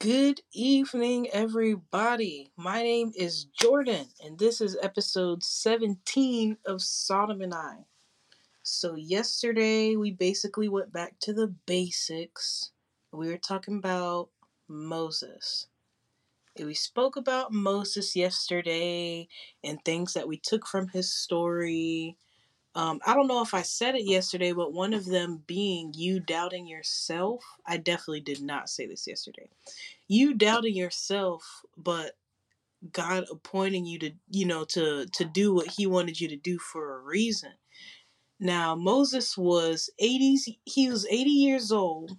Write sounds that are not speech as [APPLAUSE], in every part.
Good evening, everybody. My name is Jordan, and this is episode 17 of Sodom and I. So, yesterday we basically went back to the basics. We were talking about Moses. And we spoke about Moses yesterday and things that we took from his story. Um, I don't know if I said it yesterday, but one of them being you doubting yourself. I definitely did not say this yesterday. You doubting yourself, but God appointing you to, you know, to to do what He wanted you to do for a reason. Now Moses was eighty. He was eighty years old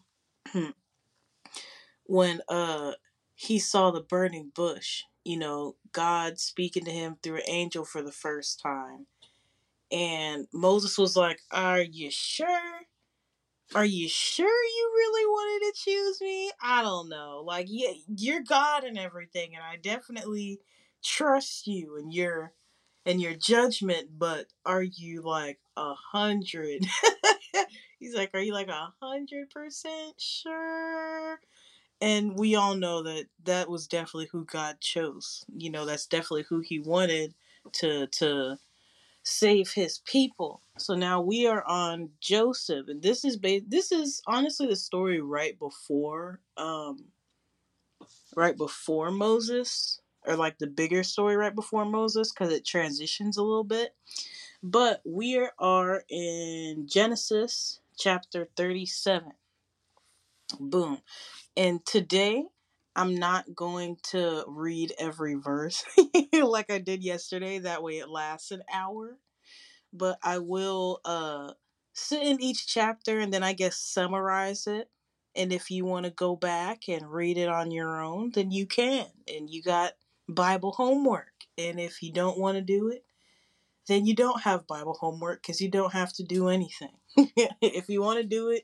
[CLEARS THROAT] when uh he saw the burning bush. You know, God speaking to him through an angel for the first time and Moses was like, Are you sure? Are you sure you really wanted to choose me? I don't know. Like, yeah, you're God and everything, and I definitely trust you and your and your judgment, but are you like a hundred? [LAUGHS] He's like, Are you like a hundred percent sure? And we all know that that was definitely who God chose. You know, that's definitely who he wanted to to save his people. So now we are on Joseph, and this is ba- this is honestly the story right before um right before Moses or like the bigger story right before Moses cuz it transitions a little bit. But we are in Genesis chapter 37. Boom. And today I'm not going to read every verse [LAUGHS] like I did yesterday. That way it lasts an hour but I will uh sit in each chapter and then I guess summarize it. And if you want to go back and read it on your own, then you can. And you got Bible homework. And if you don't want to do it, then you don't have Bible homework because you don't have to do anything. [LAUGHS] if you want to do it,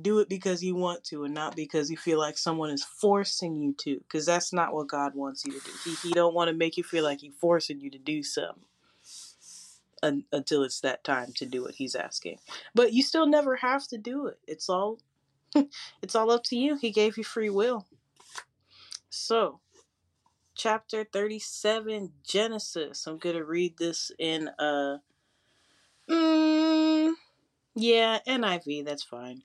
do it because you want to and not because you feel like someone is forcing you to because that's not what God wants you to do. He, he don't want to make you feel like he's forcing you to do something un- until it's that time to do what he's asking. But you still never have to do it. It's all [LAUGHS] it's all up to you. He gave you free will. So, chapter 37 Genesis. I'm to read this in uh mm, yeah, NIV, that's fine.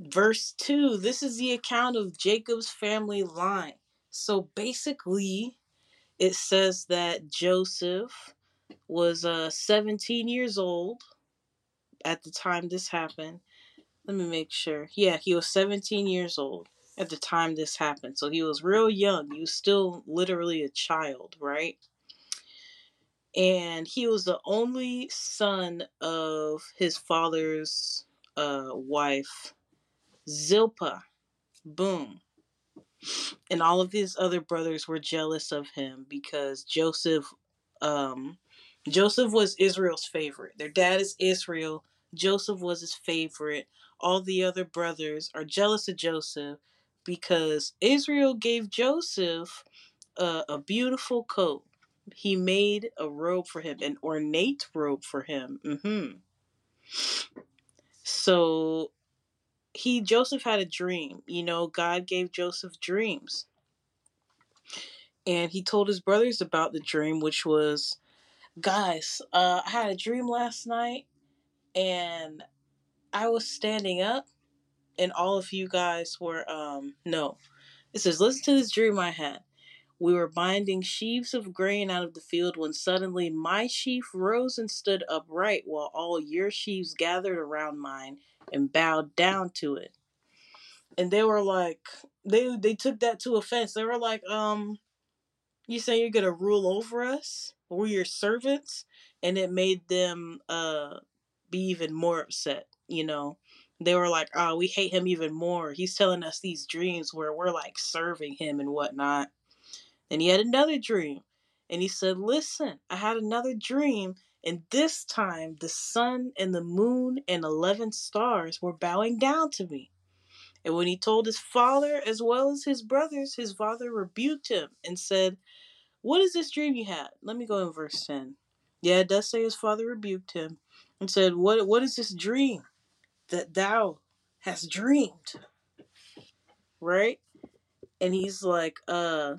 Verse 2. This is the account of Jacob's family line. So basically, it says that Joseph was uh 17 years old at the time this happened. Let me make sure. Yeah, he was 17 years old at the time this happened. So he was real young. He was still literally a child, right? And he was the only son of his father's uh, wife, Zilpah. Boom. And all of his other brothers were jealous of him because Joseph um Joseph was Israel's favorite. Their dad is Israel. Joseph was his favorite. All the other brothers are jealous of Joseph because Israel gave Joseph a, a beautiful coat. He made a robe for him, an ornate robe for him. hmm So he Joseph had a dream. You know, God gave Joseph dreams. And he told his brothers about the dream, which was, guys, uh, I had a dream last night and I was standing up and all of you guys were um no. It says, listen to this dream I had. We were binding sheaves of grain out of the field when suddenly my sheaf rose and stood upright while all your sheaves gathered around mine and bowed down to it. And they were like they they took that to offense. They were like, um, you say you're gonna rule over us? We're your servants? And it made them uh be even more upset, you know. They were like, oh, we hate him even more. He's telling us these dreams where we're like serving him and whatnot. And he had another dream. And he said, Listen, I had another dream. And this time the sun and the moon and 11 stars were bowing down to me. And when he told his father as well as his brothers, his father rebuked him and said, What is this dream you had? Let me go in verse 10. Yeah, it does say his father rebuked him and said, What what is this dream that thou hast dreamed? right? And he's like, uh,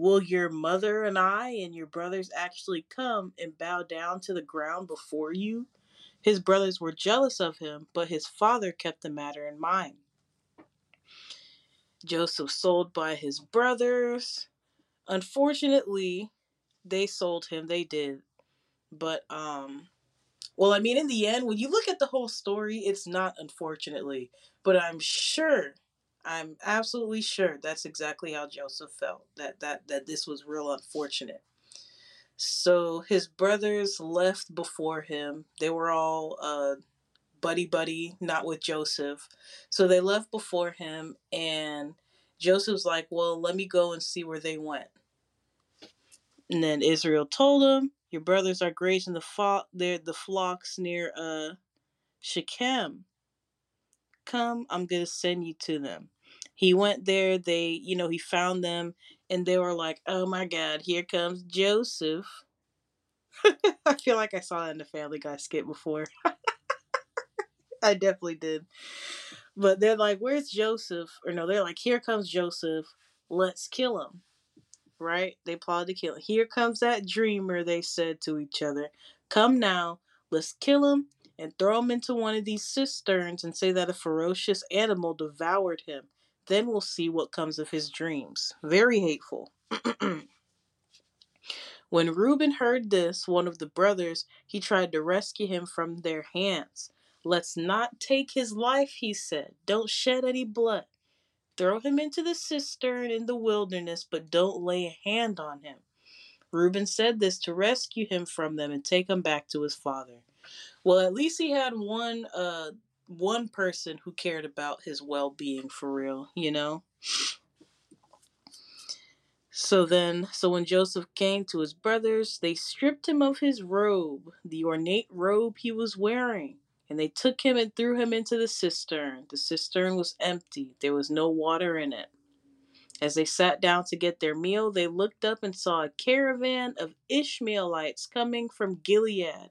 will your mother and I and your brothers actually come and bow down to the ground before you? His brothers were jealous of him, but his father kept the matter in mind. Joseph sold by his brothers. Unfortunately, they sold him. They did. But um well, I mean in the end when you look at the whole story, it's not unfortunately, but I'm sure I'm absolutely sure that's exactly how Joseph felt. That that that this was real unfortunate. So his brothers left before him. They were all uh buddy buddy, not with Joseph. So they left before him and Joseph's like, "Well, let me go and see where they went." And then Israel told him, "Your brothers are grazing the fo- the flocks near uh Shechem. Come, I'm going to send you to them." He went there, they, you know, he found them and they were like, "Oh my god, here comes Joseph." [LAUGHS] I feel like I saw that in the Family Guy skit before. [LAUGHS] I definitely did. But they're like, "Where's Joseph?" Or no, they're like, "Here comes Joseph. Let's kill him." Right? They plotted to kill him. Here comes that dreamer. They said to each other, "Come now, let's kill him." And throw him into one of these cisterns and say that a ferocious animal devoured him. Then we'll see what comes of his dreams. Very hateful. [CLEARS THROAT] when Reuben heard this, one of the brothers, he tried to rescue him from their hands. Let's not take his life, he said. Don't shed any blood. Throw him into the cistern in the wilderness, but don't lay a hand on him. Reuben said this to rescue him from them and take him back to his father. Well, at least he had one uh one person who cared about his well-being for real, you know. So then, so when Joseph came to his brothers, they stripped him of his robe, the ornate robe he was wearing, and they took him and threw him into the cistern. The cistern was empty, there was no water in it. As they sat down to get their meal, they looked up and saw a caravan of Ishmaelites coming from Gilead.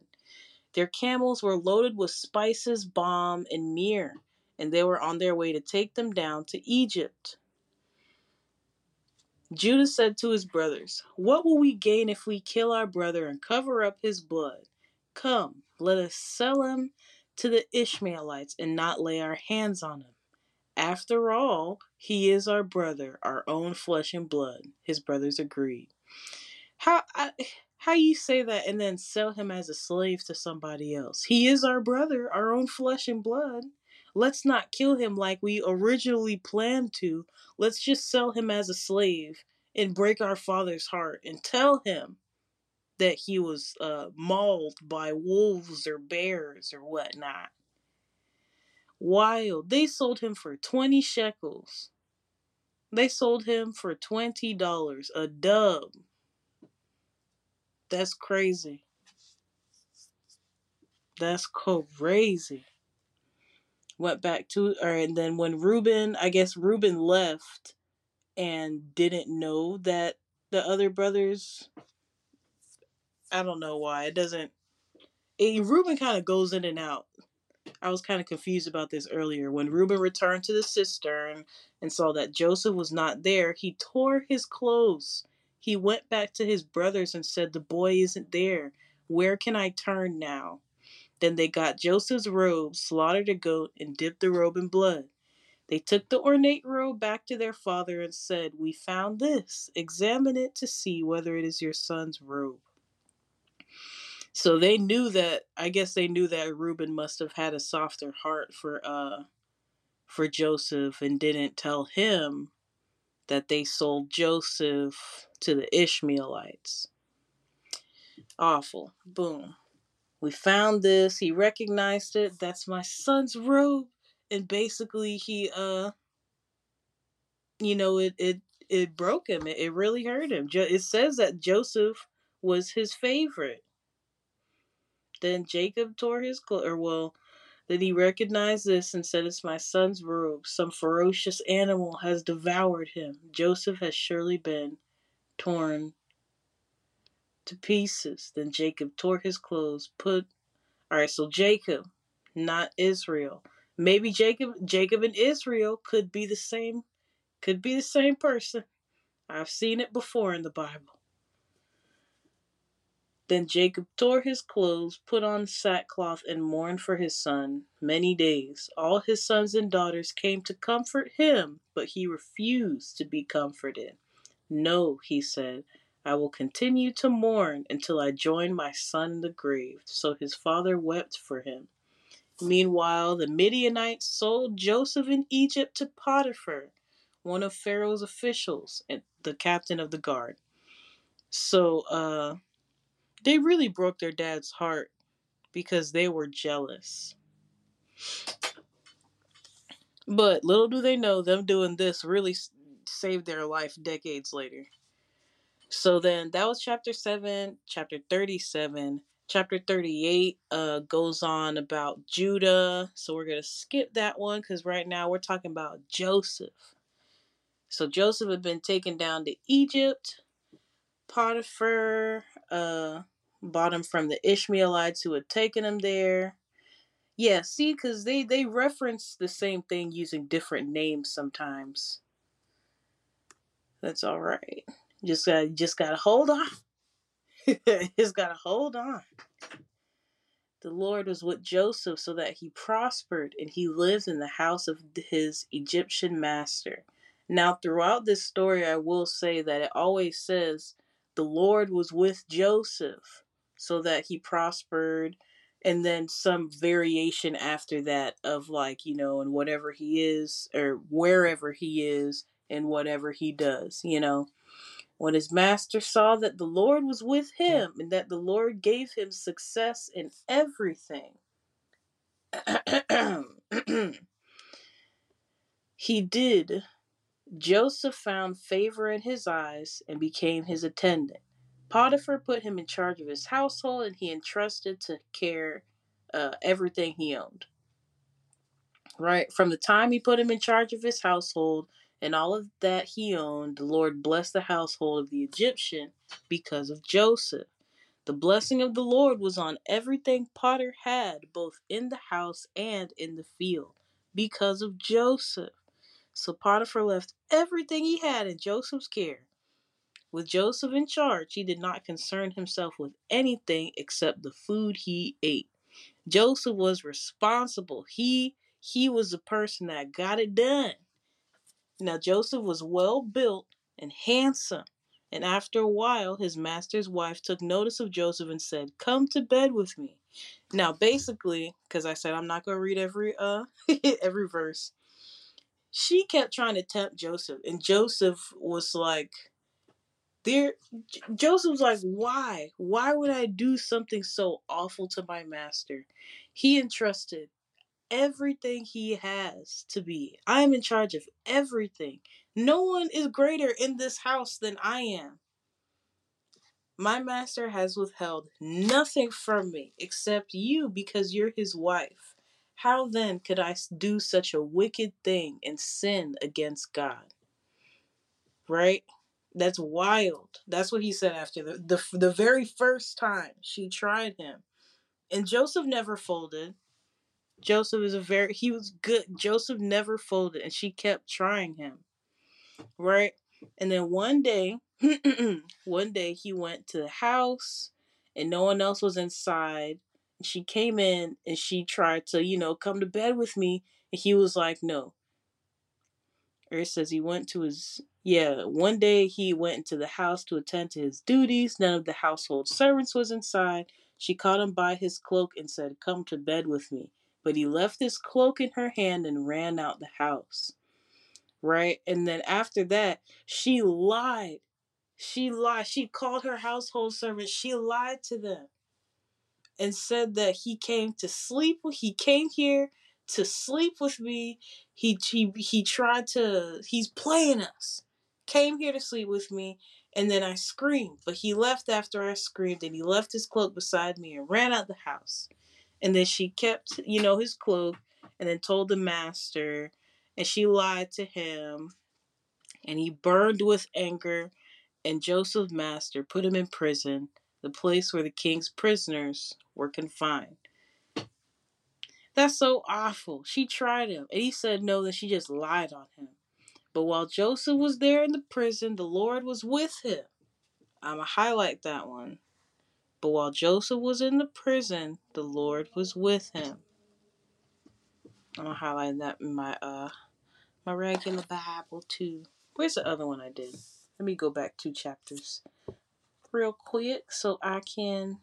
Their camels were loaded with spices, balm, and myrrh, and they were on their way to take them down to Egypt. Judah said to his brothers, What will we gain if we kill our brother and cover up his blood? Come, let us sell him to the Ishmaelites and not lay our hands on him. After all, he is our brother, our own flesh and blood. His brothers agreed. How I, how you say that and then sell him as a slave to somebody else? He is our brother, our own flesh and blood. Let's not kill him like we originally planned to. Let's just sell him as a slave and break our father's heart and tell him that he was uh, mauled by wolves or bears or whatnot. Wild. They sold him for 20 shekels. They sold him for $20 a dub. That's crazy. That's crazy. Went back to, or and then when Reuben, I guess Reuben left and didn't know that the other brothers. I don't know why it doesn't. It, Reuben kind of goes in and out. I was kind of confused about this earlier. When Reuben returned to the cistern and saw that Joseph was not there, he tore his clothes he went back to his brothers and said, The boy isn't there. Where can I turn now? Then they got Joseph's robe, slaughtered a goat, and dipped the robe in blood. They took the ornate robe back to their father and said, We found this. Examine it to see whether it is your son's robe. So they knew that I guess they knew that Reuben must have had a softer heart for uh for Joseph and didn't tell him that they sold Joseph to the Ishmaelites. Awful. Boom. We found this. He recognized it. That's my son's robe. And basically he uh you know it it it broke him. It, it really hurt him. It says that Joseph was his favorite. Then Jacob tore his clothes, or well, then he recognized this and said, It's my son's robe. Some ferocious animal has devoured him. Joseph has surely been torn to pieces. Then Jacob tore his clothes, put all right, so Jacob, not Israel. Maybe Jacob Jacob and Israel could be the same Could be the same person. I've seen it before in the Bible. Then Jacob tore his clothes, put on sackcloth, and mourned for his son many days. All his sons and daughters came to comfort him, but he refused to be comforted. No, he said, I will continue to mourn until I join my son in the grave. So his father wept for him. Meanwhile, the Midianites sold Joseph in Egypt to Potiphar, one of Pharaoh's officials and the captain of the guard. So, uh, they really broke their dad's heart because they were jealous. But little do they know, them doing this really saved their life decades later. So then that was chapter 7, chapter 37. Chapter 38 uh, goes on about Judah. So we're going to skip that one because right now we're talking about Joseph. So Joseph had been taken down to Egypt. Potiphar uh, bought him from the Ishmaelites who had taken him there. Yeah, see, because they, they reference the same thing using different names sometimes. That's all right. Just got just gotta hold on. [LAUGHS] just gotta hold on. The Lord was with Joseph so that he prospered and he lived in the house of his Egyptian master. Now, throughout this story, I will say that it always says the Lord was with Joseph so that he prospered, and then some variation after that of like, you know, and whatever he is, or wherever he is, and whatever he does, you know. When his master saw that the Lord was with him and that the Lord gave him success in everything, [CLEARS THROAT] he did. Joseph found favor in his eyes and became his attendant. Potiphar put him in charge of his household and he entrusted to care uh, everything he owned. Right? From the time he put him in charge of his household and all of that he owned, the Lord blessed the household of the Egyptian because of Joseph. The blessing of the Lord was on everything Potter had, both in the house and in the field, because of Joseph. So Potiphar left everything he had in Joseph's care. With Joseph in charge, he did not concern himself with anything except the food he ate. Joseph was responsible. He he was the person that got it done. Now Joseph was well built and handsome. And after a while, his master's wife took notice of Joseph and said, "Come to bed with me." Now, basically, because I said I'm not going to read every uh [LAUGHS] every verse, she kept trying to tempt Joseph, and Joseph was like, "There." Joseph was like, "Why? Why would I do something so awful to my master? He entrusted everything he has to be. I am in charge of everything. No one is greater in this house than I am. My master has withheld nothing from me except you because you're his wife. How then could I do such a wicked thing and sin against God? Right? That's wild. That's what he said after the, the the very first time she tried him. And Joseph never folded. Joseph is a very he was good. Joseph never folded and she kept trying him. Right? And then one day, [CLEARS THROAT] one day he went to the house and no one else was inside. She came in and she tried to, you know, come to bed with me and he was like, "No." It says he went to his yeah, one day he went into the house to attend to his duties. None of the household servants was inside. She caught him by his cloak and said, "Come to bed with me." but he left his cloak in her hand and ran out the house. Right? And then after that, she lied. She lied. She called her household servants. She lied to them and said that he came to sleep. He came here to sleep with me. He he he tried to. He's playing us. Came here to sleep with me, and then I screamed. But he left after I screamed, and he left his cloak beside me and ran out the house. And then she kept, you know, his cloak and then told the master, and she lied to him. And he burned with anger, and Joseph's master put him in prison, the place where the king's prisoners were confined. That's so awful. She tried him, and he said no, that she just lied on him. But while Joseph was there in the prison, the Lord was with him. I'm going to highlight that one. But while Joseph was in the prison, the Lord was with him. I'm going to highlight that in my uh my regular Bible too. Where's the other one I did? Let me go back two chapters real quick so I can.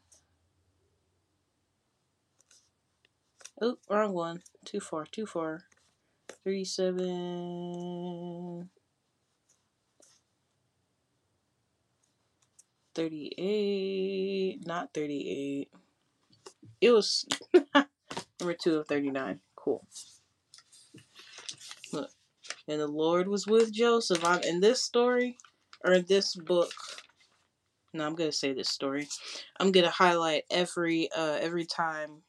Oh, wrong one. Too far, too far. 37. 38. Not 38. It was [LAUGHS] number 2 of 39. Cool. Look. And the Lord was with Joseph. I'm in this story, or in this book. No, I'm gonna say this story. I'm gonna highlight every uh every time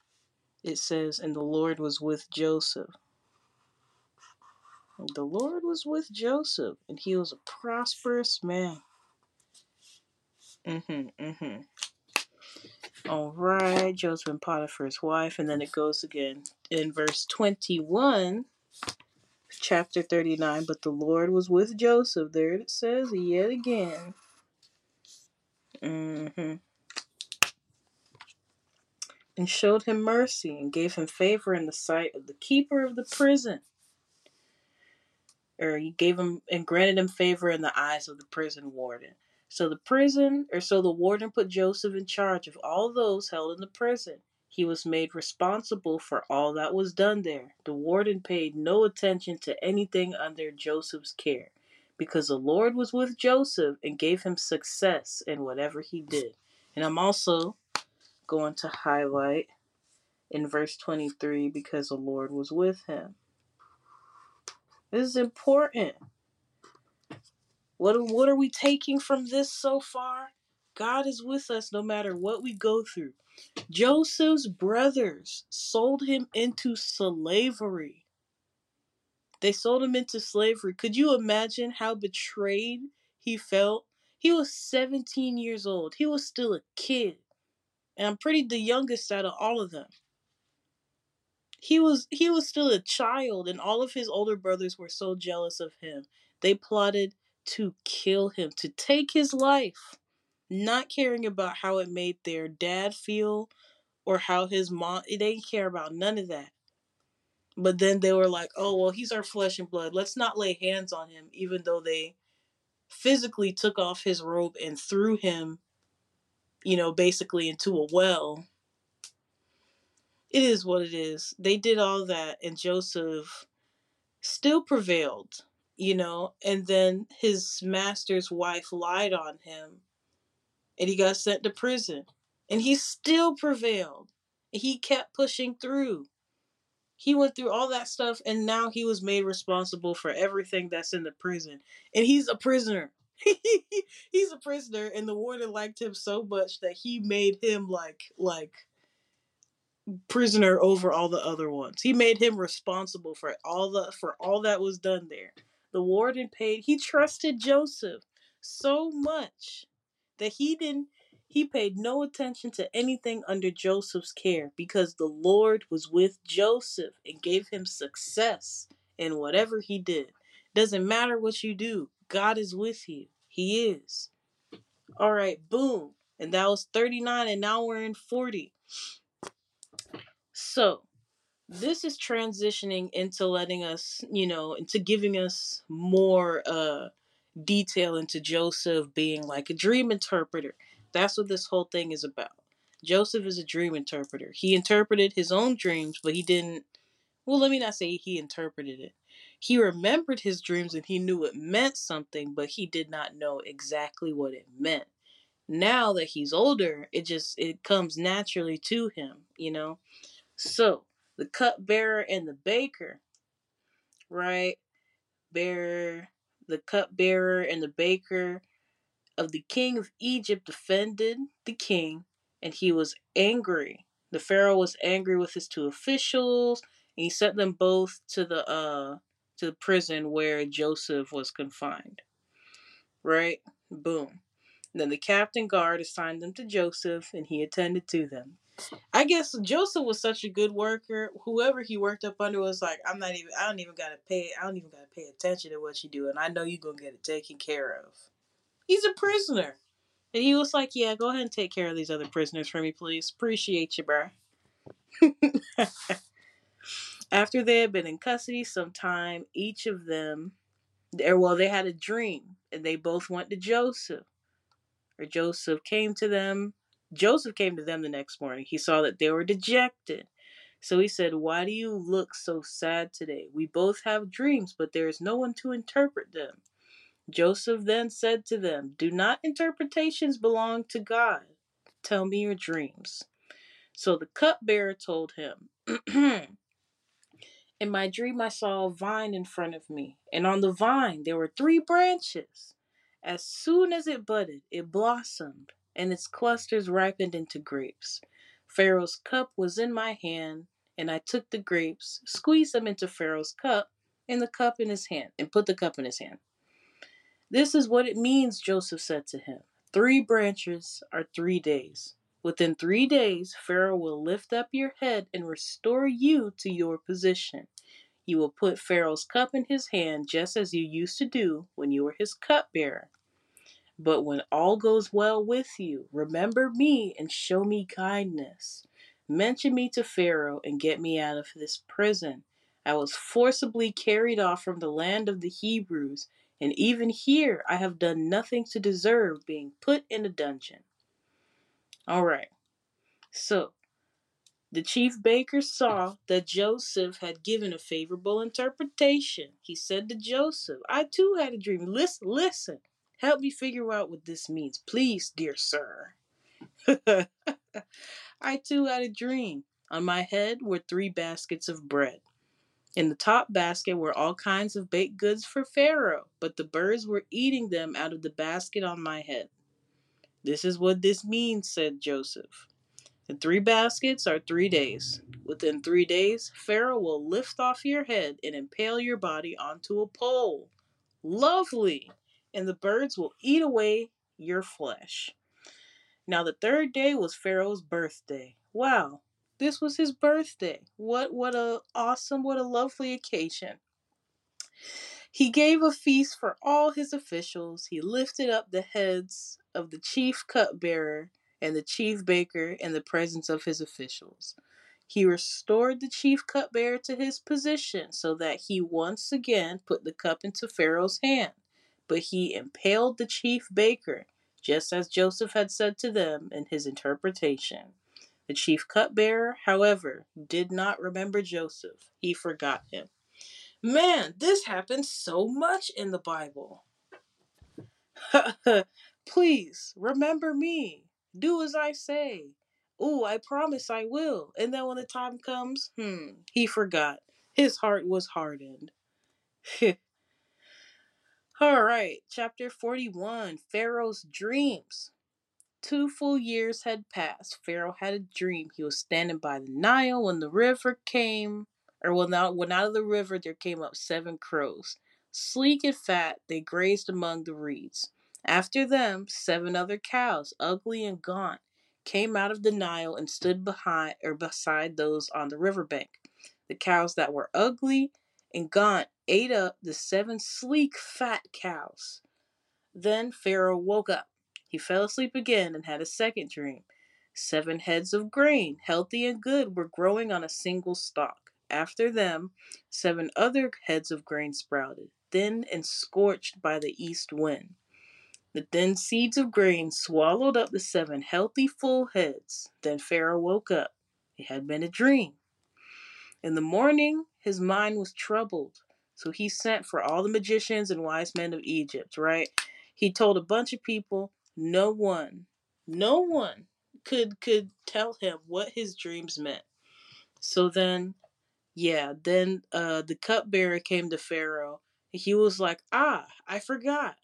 it says, and the Lord was with Joseph. The Lord was with Joseph, and he was a prosperous man. Mm-hmm. Mm-hmm. All right, Joseph and Potiphar's wife, and then it goes again in verse 21, chapter 39. But the Lord was with Joseph. There it says yet again. Mm-hmm. And showed him mercy and gave him favor in the sight of the keeper of the prison or he gave him and granted him favor in the eyes of the prison warden. So the prison, or so the warden put Joseph in charge of all those held in the prison. He was made responsible for all that was done there. The warden paid no attention to anything under Joseph's care, because the Lord was with Joseph and gave him success in whatever he did. And I'm also going to highlight in verse 23 because the Lord was with him. This is important. What what are we taking from this so far? God is with us no matter what we go through. Joseph's brothers sold him into slavery. They sold him into slavery. Could you imagine how betrayed he felt? He was 17 years old. He was still a kid. And I'm pretty the youngest out of all of them he was he was still a child and all of his older brothers were so jealous of him they plotted to kill him to take his life not caring about how it made their dad feel or how his mom they didn't care about none of that but then they were like oh well he's our flesh and blood let's not lay hands on him even though they physically took off his robe and threw him you know basically into a well it is what it is. They did all that, and Joseph still prevailed, you know. And then his master's wife lied on him, and he got sent to prison. And he still prevailed. He kept pushing through. He went through all that stuff, and now he was made responsible for everything that's in the prison. And he's a prisoner. [LAUGHS] he's a prisoner, and the warden liked him so much that he made him like like prisoner over all the other ones. He made him responsible for all the for all that was done there. The warden paid he trusted Joseph so much that he didn't he paid no attention to anything under Joseph's care because the Lord was with Joseph and gave him success in whatever he did. Doesn't matter what you do, God is with you. He is. All right, boom. And that was 39 and now we're in 40. So, this is transitioning into letting us, you know, into giving us more uh detail into Joseph being like a dream interpreter. That's what this whole thing is about. Joseph is a dream interpreter. He interpreted his own dreams, but he didn't well, let me not say he interpreted it. He remembered his dreams and he knew it meant something, but he did not know exactly what it meant. Now that he's older, it just it comes naturally to him, you know. So the cupbearer and the baker, right? Bearer, the cupbearer and the baker of the king of Egypt offended the king, and he was angry. The Pharaoh was angry with his two officials, and he sent them both to the uh to the prison where Joseph was confined. Right? Boom. And then the captain guard assigned them to Joseph, and he attended to them. I guess Joseph was such a good worker. Whoever he worked up under was like, I'm not even. I don't even gotta pay. I don't even gotta pay attention to what you do, and I know you're gonna get it taken care of. He's a prisoner, and he was like, "Yeah, go ahead and take care of these other prisoners for me, please. Appreciate you, bruh." [LAUGHS] After they had been in custody some time, each of them, there well, they had a dream, and they both went to Joseph. Or Joseph came to them. Joseph came to them the next morning. He saw that they were dejected. So he said, Why do you look so sad today? We both have dreams, but there is no one to interpret them. Joseph then said to them, Do not interpretations belong to God? Tell me your dreams. So the cupbearer told him, [CLEARS THROAT] In my dream, I saw a vine in front of me, and on the vine there were three branches. As soon as it budded, it blossomed, and its clusters ripened into grapes. Pharaoh's cup was in my hand, and I took the grapes, squeezed them into Pharaoh's cup, and the cup in his hand, and put the cup in his hand. This is what it means, Joseph said to him. Three branches are three days. Within three days, Pharaoh will lift up your head and restore you to your position. You will put Pharaoh's cup in his hand just as you used to do when you were his cupbearer. But when all goes well with you, remember me and show me kindness. Mention me to Pharaoh and get me out of this prison. I was forcibly carried off from the land of the Hebrews, and even here I have done nothing to deserve being put in a dungeon. All right. So, the chief baker saw that Joseph had given a favorable interpretation. He said to Joseph, I too had a dream. Listen, listen. Help me figure out what this means, please, dear sir. [LAUGHS] I too had a dream. On my head were three baskets of bread. In the top basket were all kinds of baked goods for Pharaoh, but the birds were eating them out of the basket on my head. This is what this means, said Joseph. The three baskets are three days. Within three days, Pharaoh will lift off your head and impale your body onto a pole. Lovely! And the birds will eat away your flesh. Now, the third day was Pharaoh's birthday. Wow, this was his birthday. What what a awesome, what a lovely occasion. He gave a feast for all his officials. He lifted up the heads of the chief cupbearer and the chief baker in the presence of his officials. He restored the chief cupbearer to his position so that he once again put the cup into Pharaoh's hand. But he impaled the chief baker, just as Joseph had said to them in his interpretation. The chief cupbearer, however, did not remember Joseph. He forgot him. Man, this happens so much in the Bible. [LAUGHS] Please remember me. Do as I say. Oh, I promise I will. And then when the time comes, hmm, he forgot. His heart was hardened. [LAUGHS] All right, chapter 41 Pharaoh's dreams. Two full years had passed. Pharaoh had a dream. He was standing by the Nile when the river came, or when out, when out of the river there came up seven crows. Sleek and fat, they grazed among the reeds. After them, seven other cows, ugly and gaunt, came out of the Nile and stood behind or beside those on the riverbank. The cows that were ugly and gaunt ate up the seven sleek, fat cows. Then Pharaoh woke up. He fell asleep again and had a second dream. Seven heads of grain, healthy and good, were growing on a single stalk. After them, seven other heads of grain sprouted, thin and scorched by the east wind. The thin seeds of grain swallowed up the seven healthy, full heads. Then Pharaoh woke up. It had been a dream. In the morning, his mind was troubled. So he sent for all the magicians and wise men of Egypt, right? He told a bunch of people, no one, no one could could tell him what his dreams meant. So then, yeah, then uh the cupbearer came to Pharaoh. He was like, "Ah, I forgot.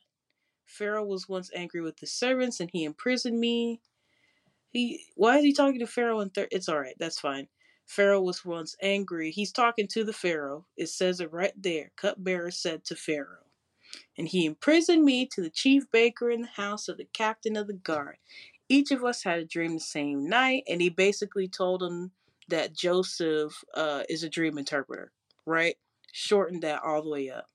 Pharaoh was once angry with the servants and he imprisoned me. He why is he talking to Pharaoh And third? It's all right. That's fine. Pharaoh was once angry. He's talking to the Pharaoh. It says it right there. Cupbearer said to Pharaoh, and he imprisoned me to the chief baker in the house of the captain of the guard. each of us had a dream the same night, and he basically told him that Joseph uh, is a dream interpreter, right? Shortened that all the way up.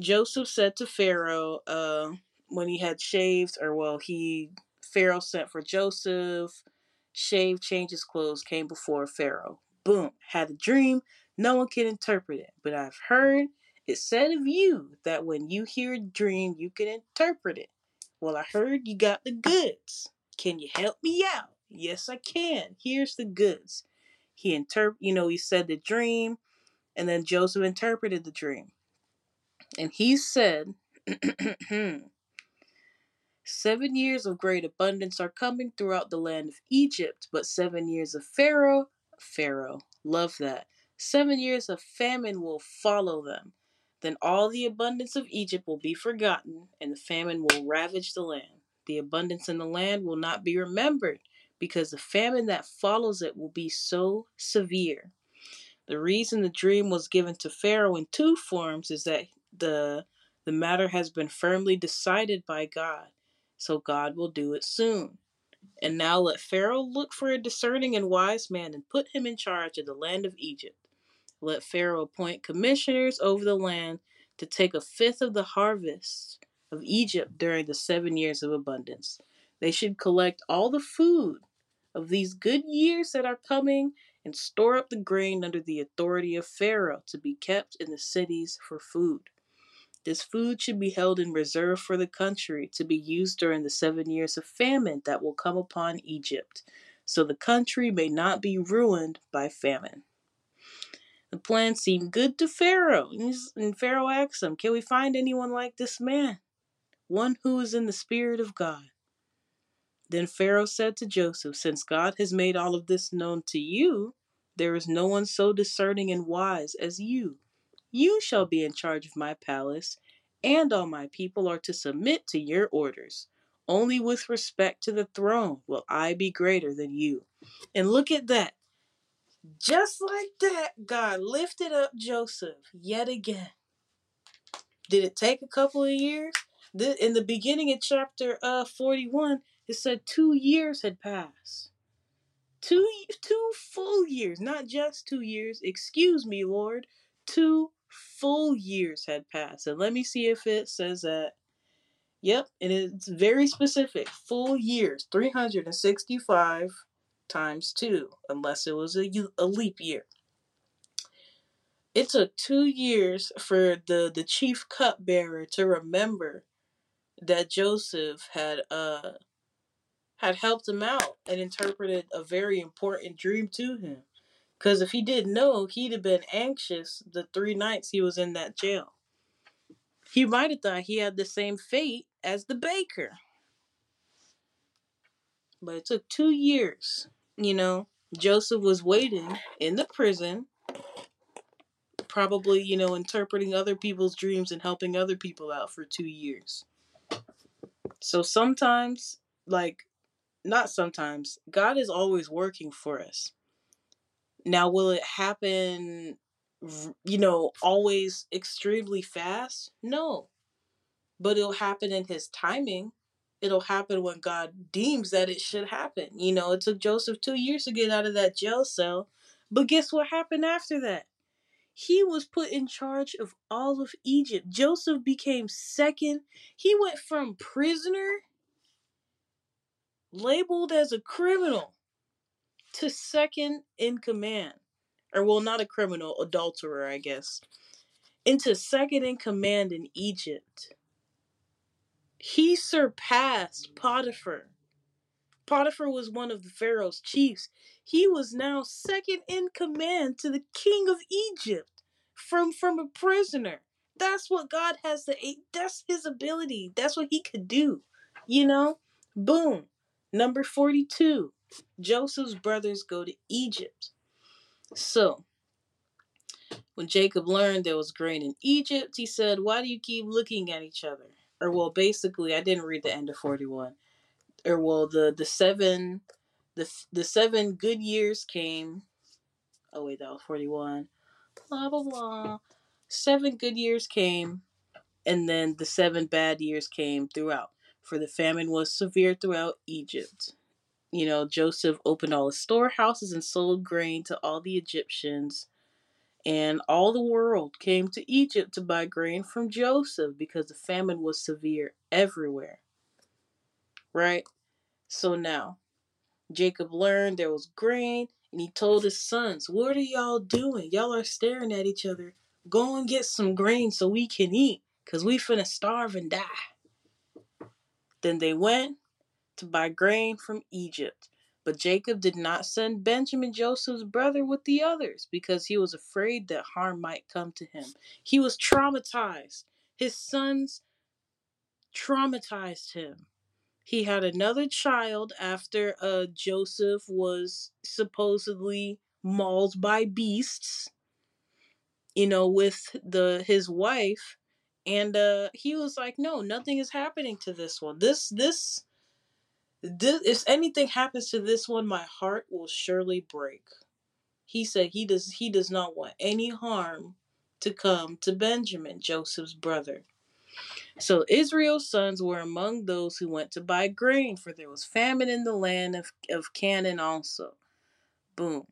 Joseph said to Pharaoh uh, when he had shaved, or well, he Pharaoh sent for Joseph, shaved, changed his clothes, came before Pharaoh. Boom, had a dream. No one can interpret it, but I've heard it said of you that when you hear a dream, you can interpret it. Well, I heard you got the goods. Can you help me out? Yes, I can. Here's the goods. He interpret, you know, he said the dream, and then Joseph interpreted the dream. And he said, [CLEARS THROAT] Seven years of great abundance are coming throughout the land of Egypt, but seven years of Pharaoh, Pharaoh, love that. Seven years of famine will follow them. Then all the abundance of Egypt will be forgotten, and the famine will ravage the land. The abundance in the land will not be remembered, because the famine that follows it will be so severe. The reason the dream was given to Pharaoh in two forms is that the the matter has been firmly decided by God, so God will do it soon. And now let Pharaoh look for a discerning and wise man and put him in charge of the land of Egypt. Let Pharaoh appoint commissioners over the land to take a fifth of the harvest of Egypt during the seven years of abundance. They should collect all the food of these good years that are coming and store up the grain under the authority of Pharaoh to be kept in the cities for food. This food should be held in reserve for the country to be used during the seven years of famine that will come upon Egypt, so the country may not be ruined by famine. The plan seemed good to Pharaoh, and Pharaoh asked him, Can we find anyone like this man? One who is in the Spirit of God. Then Pharaoh said to Joseph, Since God has made all of this known to you, there is no one so discerning and wise as you. You shall be in charge of my palace, and all my people are to submit to your orders. Only with respect to the throne will I be greater than you. And look at that. Just like that, God lifted up Joseph yet again. Did it take a couple of years? In the beginning of chapter uh, 41, it said two years had passed. Two, two full years, not just two years. Excuse me, Lord. Two full years had passed. And let me see if it says that. Yep, and it's very specific. Full years, 365 times two, unless it was a, a leap year. It took two years for the, the chief cupbearer to remember that Joseph had uh had helped him out and interpreted a very important dream to him. Because if he didn't know, he'd have been anxious the three nights he was in that jail. He might have thought he had the same fate as the baker. But it took two years you know, Joseph was waiting in the prison, probably, you know, interpreting other people's dreams and helping other people out for two years. So sometimes, like, not sometimes, God is always working for us. Now, will it happen, you know, always extremely fast? No. But it'll happen in His timing it'll happen when God deems that it should happen. You know, it took Joseph two years to get out of that jail cell. But guess what happened after that? He was put in charge of all of Egypt. Joseph became second. He went from prisoner, labeled as a criminal, to second in command. Or, well, not a criminal, adulterer, I guess. Into second in command in Egypt. He surpassed Potiphar. Potiphar was one of the Pharaoh's chiefs. He was now second in command to the king of Egypt from from a prisoner. That's what God has to that's his ability. That's what he could do. You know? Boom. Number 42. Joseph's brothers go to Egypt. So, when Jacob learned there was grain in Egypt, he said, Why do you keep looking at each other? Or well, basically, I didn't read the end of forty one, or well, the the seven, the the seven good years came. Oh wait, that was forty one. Blah blah blah. Seven good years came, and then the seven bad years came throughout. for the famine was severe throughout Egypt. You know, Joseph opened all his storehouses and sold grain to all the Egyptians. And all the world came to Egypt to buy grain from Joseph because the famine was severe everywhere. Right? So now, Jacob learned there was grain and he told his sons, What are y'all doing? Y'all are staring at each other. Go and get some grain so we can eat because we finna starve and die. Then they went to buy grain from Egypt. But Jacob did not send Benjamin, Joseph's brother, with the others because he was afraid that harm might come to him. He was traumatized. His sons traumatized him. He had another child after uh, Joseph was supposedly mauled by beasts, you know, with the his wife. And uh, he was like, no, nothing is happening to this one. This this this, if anything happens to this one, my heart will surely break. He said he does he does not want any harm to come to Benjamin, Joseph's brother. So Israel's sons were among those who went to buy grain, for there was famine in the land of, of Canaan also. Boom.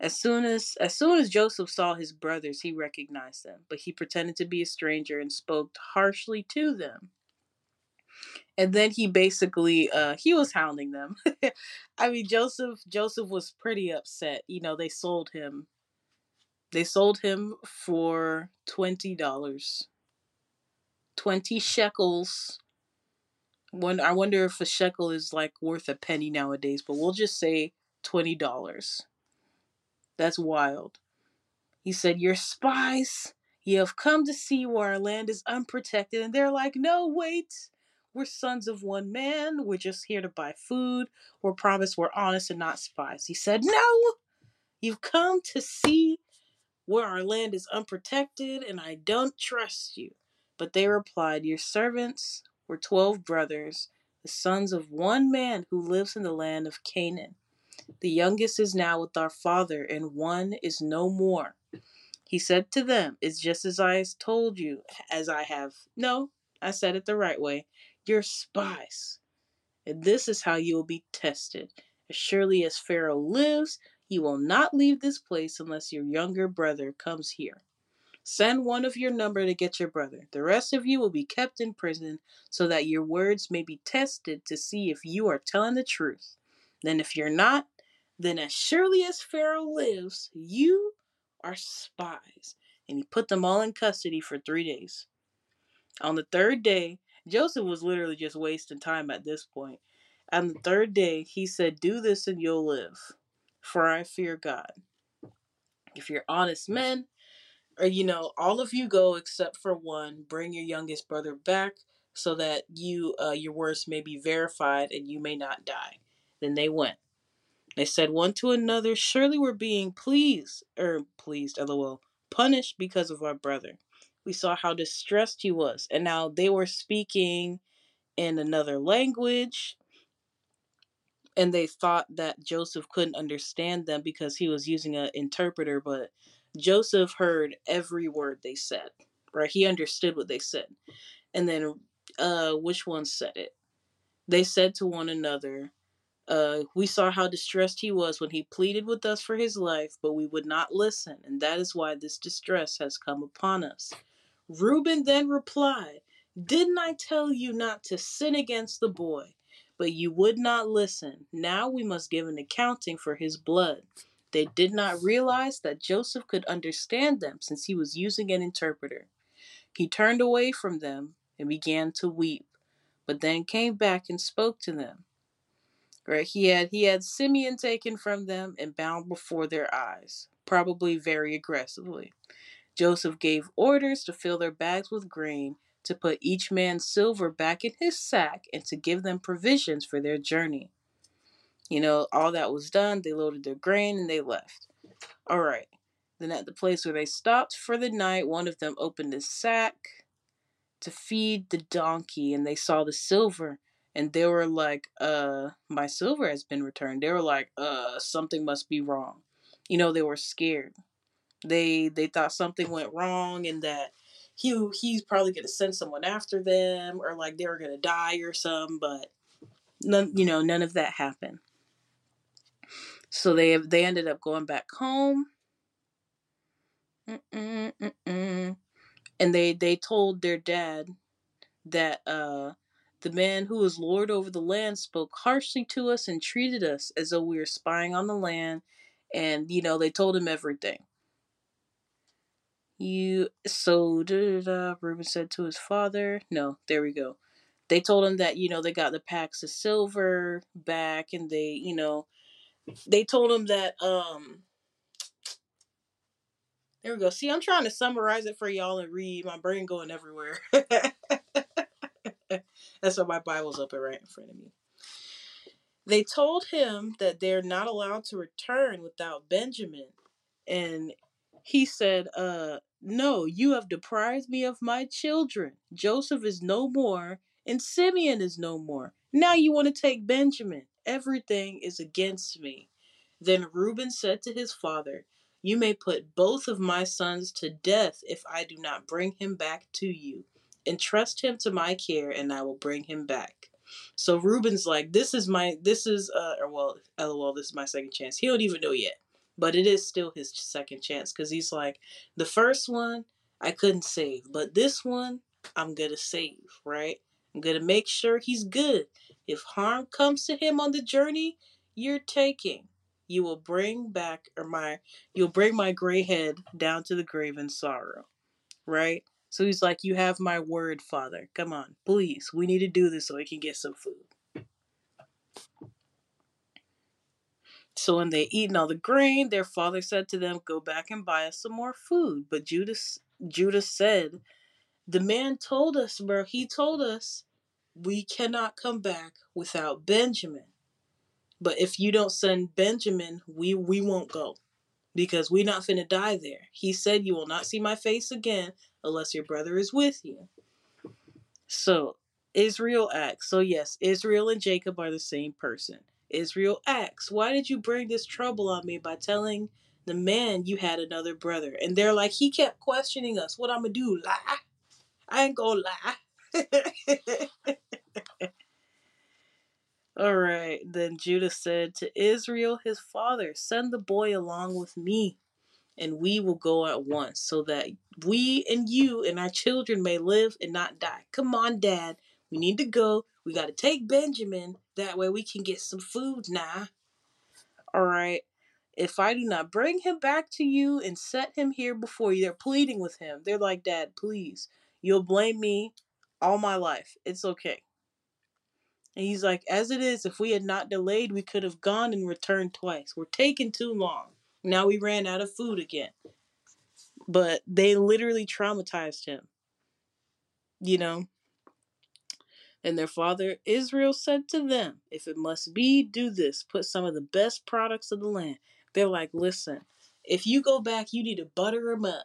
As soon as as soon as Joseph saw his brothers, he recognized them, but he pretended to be a stranger and spoke harshly to them and then he basically uh he was hounding them. [LAUGHS] I mean joseph joseph was pretty upset you know they sold him. They sold him for twenty dollars. 20 shekels. When i wonder if a shekel is like worth a penny nowadays but we'll just say $20 that's wild. He said you're spies you have come to see where our land is unprotected and they're like no wait we're sons of one man. We're just here to buy food. We're promised we're honest and not spies. He said, No, you've come to see where our land is unprotected, and I don't trust you. But they replied, Your servants were twelve brothers, the sons of one man who lives in the land of Canaan. The youngest is now with our father, and one is no more. He said to them, It's just as I told you, as I have. No, I said it the right way. You're spies. And this is how you will be tested. As surely as Pharaoh lives, you will not leave this place unless your younger brother comes here. Send one of your number to get your brother. The rest of you will be kept in prison so that your words may be tested to see if you are telling the truth. Then, if you're not, then as surely as Pharaoh lives, you are spies. And he put them all in custody for three days. On the third day, Joseph was literally just wasting time at this point. On the third day, he said, Do this and you'll live, for I fear God. If you're honest men, or you know, all of you go except for one, bring your youngest brother back so that you uh, your words may be verified and you may not die. Then they went. They said one to another, Surely we're being pleased, or er, pleased, lol, punished because of our brother we saw how distressed he was. And now they were speaking in another language. And they thought that Joseph couldn't understand them because he was using an interpreter, but Joseph heard every word they said, right? He understood what they said. And then, uh, which one said it? They said to one another, uh, we saw how distressed he was when he pleaded with us for his life, but we would not listen, and that is why this distress has come upon us. Reuben then replied, Didn't I tell you not to sin against the boy? But you would not listen. Now we must give an accounting for his blood. They did not realize that Joseph could understand them since he was using an interpreter. He turned away from them and began to weep, but then came back and spoke to them. Right? He had he had Simeon taken from them and bound before their eyes, probably very aggressively. Joseph gave orders to fill their bags with grain, to put each man's silver back in his sack, and to give them provisions for their journey. You know, all that was done. They loaded their grain and they left. All right. Then at the place where they stopped for the night, one of them opened his sack to feed the donkey, and they saw the silver. And they were like, uh, my silver has been returned. They were like, uh, something must be wrong. You know, they were scared. They they thought something went wrong and that he he's probably gonna send someone after them or like they were gonna die or some, but none you know, none of that happened. So they they ended up going back home. Mm-mm, mm-mm. And they they told their dad that uh the man who was lord over the land spoke harshly to us and treated us as though we were spying on the land and you know they told him everything you so Reuben said to his father. No, there we go. They told him that you know they got the packs of silver back, and they you know they told him that um. There we go. See, I'm trying to summarize it for y'all and read. My brain going everywhere. [LAUGHS] That's why my Bible's open right in front of me. They told him that they're not allowed to return without Benjamin. And he said, uh, no, you have deprived me of my children. Joseph is no more, and Simeon is no more. Now you want to take Benjamin. Everything is against me. Then Reuben said to his father, You may put both of my sons to death if I do not bring him back to you. Entrust him to my care, and I will bring him back. So Reuben's like, This is my, this is, uh, or well, lol, this is my second chance. He don't even know yet but it is still his second chance because he's like the first one i couldn't save but this one i'm gonna save right? I'm gonna make sure he's good. If harm comes to him on the journey you're taking you will bring back or my you'll bring my gray head down to the grave in sorrow right? So he's like you have my word father. Come on please. We need to do this so we can get some food So when they eaten all the grain, their father said to them, Go back and buy us some more food. But Judah Judah said, The man told us, bro, he told us we cannot come back without Benjamin. But if you don't send Benjamin, we we won't go. Because we not finna die there. He said you will not see my face again unless your brother is with you. So Israel acts. So yes, Israel and Jacob are the same person. Israel asks, Why did you bring this trouble on me by telling the man you had another brother? And they're like, He kept questioning us. What I'm gonna do? Lie? I ain't gonna lie. [LAUGHS] All right. Then Judah said to Israel, his father, Send the boy along with me, and we will go at once, so that we and you and our children may live and not die. Come on, Dad. We need to go. We got to take Benjamin. That way we can get some food now. All right. If I do not bring him back to you and set him here before you, they're pleading with him. They're like, Dad, please. You'll blame me all my life. It's okay. And he's like, As it is, if we had not delayed, we could have gone and returned twice. We're taking too long. Now we ran out of food again. But they literally traumatized him. You know? And their father Israel said to them, If it must be, do this. Put some of the best products of the land. They're like, Listen, if you go back, you need to butter them up.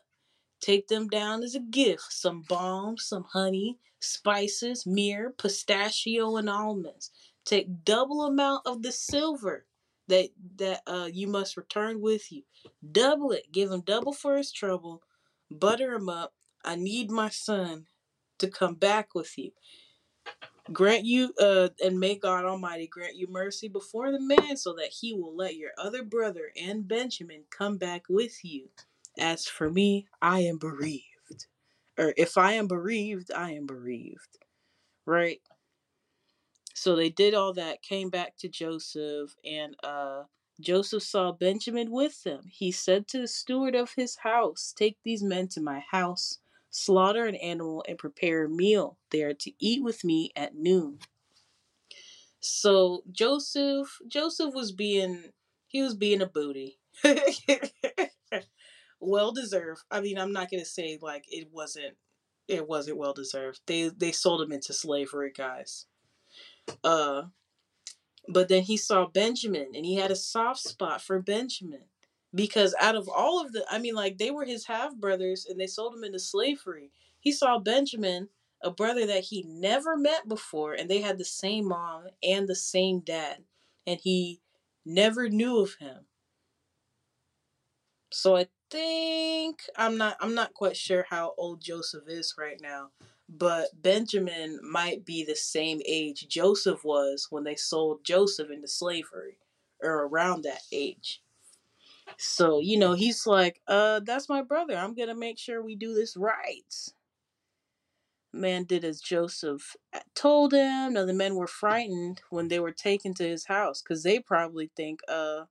Take them down as a gift some balm, some honey, spices, myrrh, pistachio, and almonds. Take double amount of the silver that that uh, you must return with you. Double it. Give him double for his trouble. Butter him up. I need my son to come back with you. Grant you, uh, and may God Almighty grant you mercy before the man, so that he will let your other brother and Benjamin come back with you. As for me, I am bereaved. Or if I am bereaved, I am bereaved. Right? So they did all that, came back to Joseph, and uh, Joseph saw Benjamin with them. He said to the steward of his house, Take these men to my house slaughter an animal, and prepare a meal. there to eat with me at noon. So Joseph, Joseph was being, he was being a booty. [LAUGHS] well deserved. I mean, I'm not gonna say like it wasn't, it wasn't well deserved. They they sold him into slavery, guys. Uh, but then he saw Benjamin, and he had a soft spot for Benjamin because out of all of the i mean like they were his half brothers and they sold him into slavery he saw benjamin a brother that he never met before and they had the same mom and the same dad and he never knew of him so i think I'm not I'm not quite sure how old Joseph is right now, but Benjamin might be the same age Joseph was when they sold Joseph into slavery or around that age. So, you know, he's like, uh, that's my brother. I'm going to make sure we do this right. Man did as Joseph told him. Now, the men were frightened when they were taken to his house because they probably think, uh,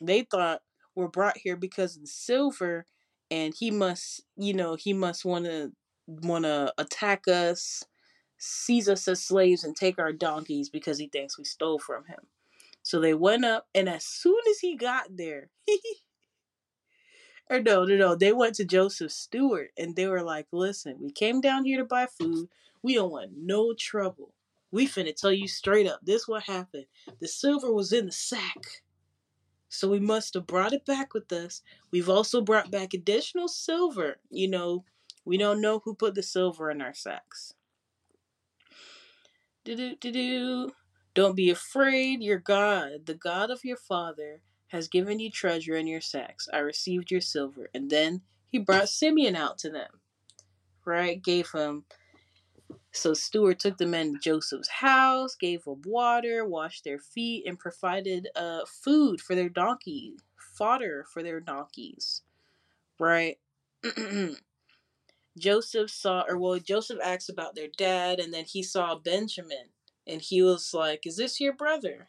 they thought we're brought here because of the silver and he must, you know, he must want to want to attack us, seize us as slaves and take our donkeys because he thinks we stole from him. So they went up, and as soon as he got there, [LAUGHS] or no, no, no, they went to Joseph steward and they were like, listen, we came down here to buy food. We don't want no trouble. We finna tell you straight up. This what happened. The silver was in the sack. So we must have brought it back with us. We've also brought back additional silver. You know, we don't know who put the silver in our sacks. Do do do do. Don't be afraid. Your God, the God of your father, has given you treasure in your sacks. I received your silver. And then he brought Simeon out to them. Right? Gave him. So steward took the men to Joseph's house, gave them water, washed their feet, and provided uh, food for their donkey, fodder for their donkeys. Right? [CLEARS THROAT] Joseph saw, or well, Joseph asked about their dad, and then he saw Benjamin, and he was like, Is this your brother?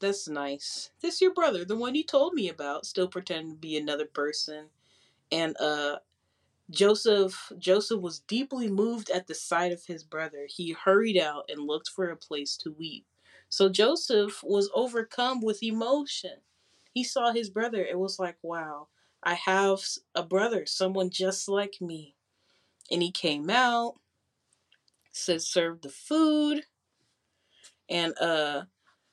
That's nice. This your brother, the one you told me about, still pretending to be another person. And uh Joseph Joseph was deeply moved at the sight of his brother. He hurried out and looked for a place to weep. So Joseph was overcome with emotion. He saw his brother. It was like, wow, I have a brother, someone just like me. And he came out, said serve the food, and uh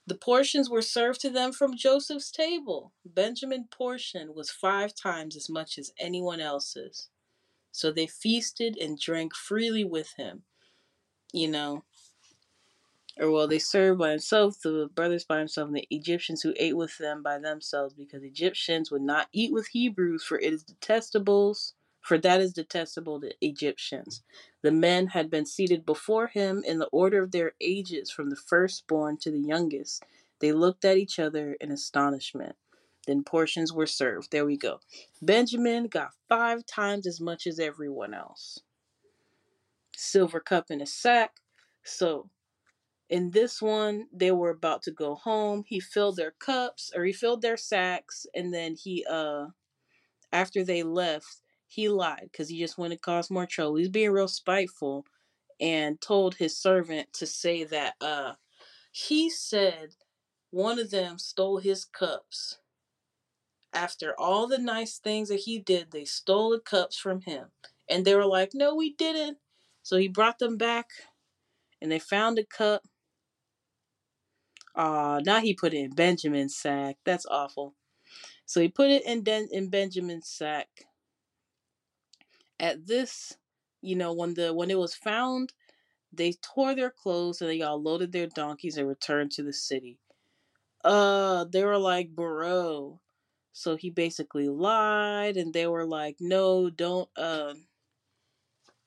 the portions were served to them from Joseph's table. Benjamin's portion was five times as much as anyone else's. So they feasted and drank freely with him. You know, or well, they served by themselves, the brothers by themselves, and the Egyptians who ate with them by themselves, because Egyptians would not eat with Hebrews, for it is detestable, for that is detestable to Egyptians. The men had been seated before him in the order of their ages, from the firstborn to the youngest. They looked at each other in astonishment. Then portions were served. There we go. Benjamin got five times as much as everyone else. Silver cup in a sack. So in this one, they were about to go home. He filled their cups or he filled their sacks and then he uh after they left, he lied because he just wanted to cause more trouble. He's being real spiteful and told his servant to say that uh he said one of them stole his cups. After all the nice things that he did, they stole the cups from him. And they were like, No, we didn't. So he brought them back and they found a cup. Ah, uh, now he put it in Benjamin's sack. That's awful. So he put it in Den- in Benjamin's sack. At this, you know, when the when it was found, they tore their clothes and they all loaded their donkeys and returned to the city. Uh, they were like, bro. So he basically lied, and they were like, no, don't. Uh,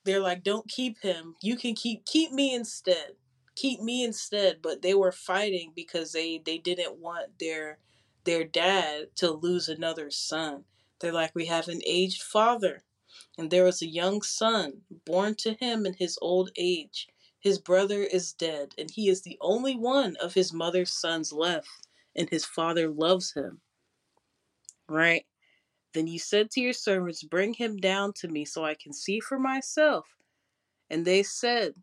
they're like, don't keep him. You can keep keep me instead. Keep me instead. But they were fighting because they they didn't want their their dad to lose another son. They're like, we have an aged father, and there is a young son born to him in his old age. His brother is dead, and he is the only one of his mother's sons left, and his father loves him. Right? Then you said to your servants, Bring him down to me so I can see for myself. And they said,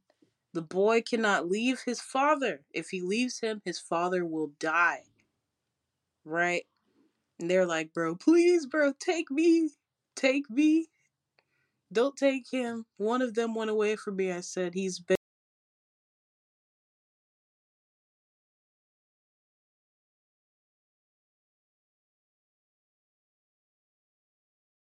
The boy cannot leave his father. If he leaves him, his father will die. Right? And they're like, Bro, please, bro, take me. Take me. Don't take him. One of them went away from me. I said, He's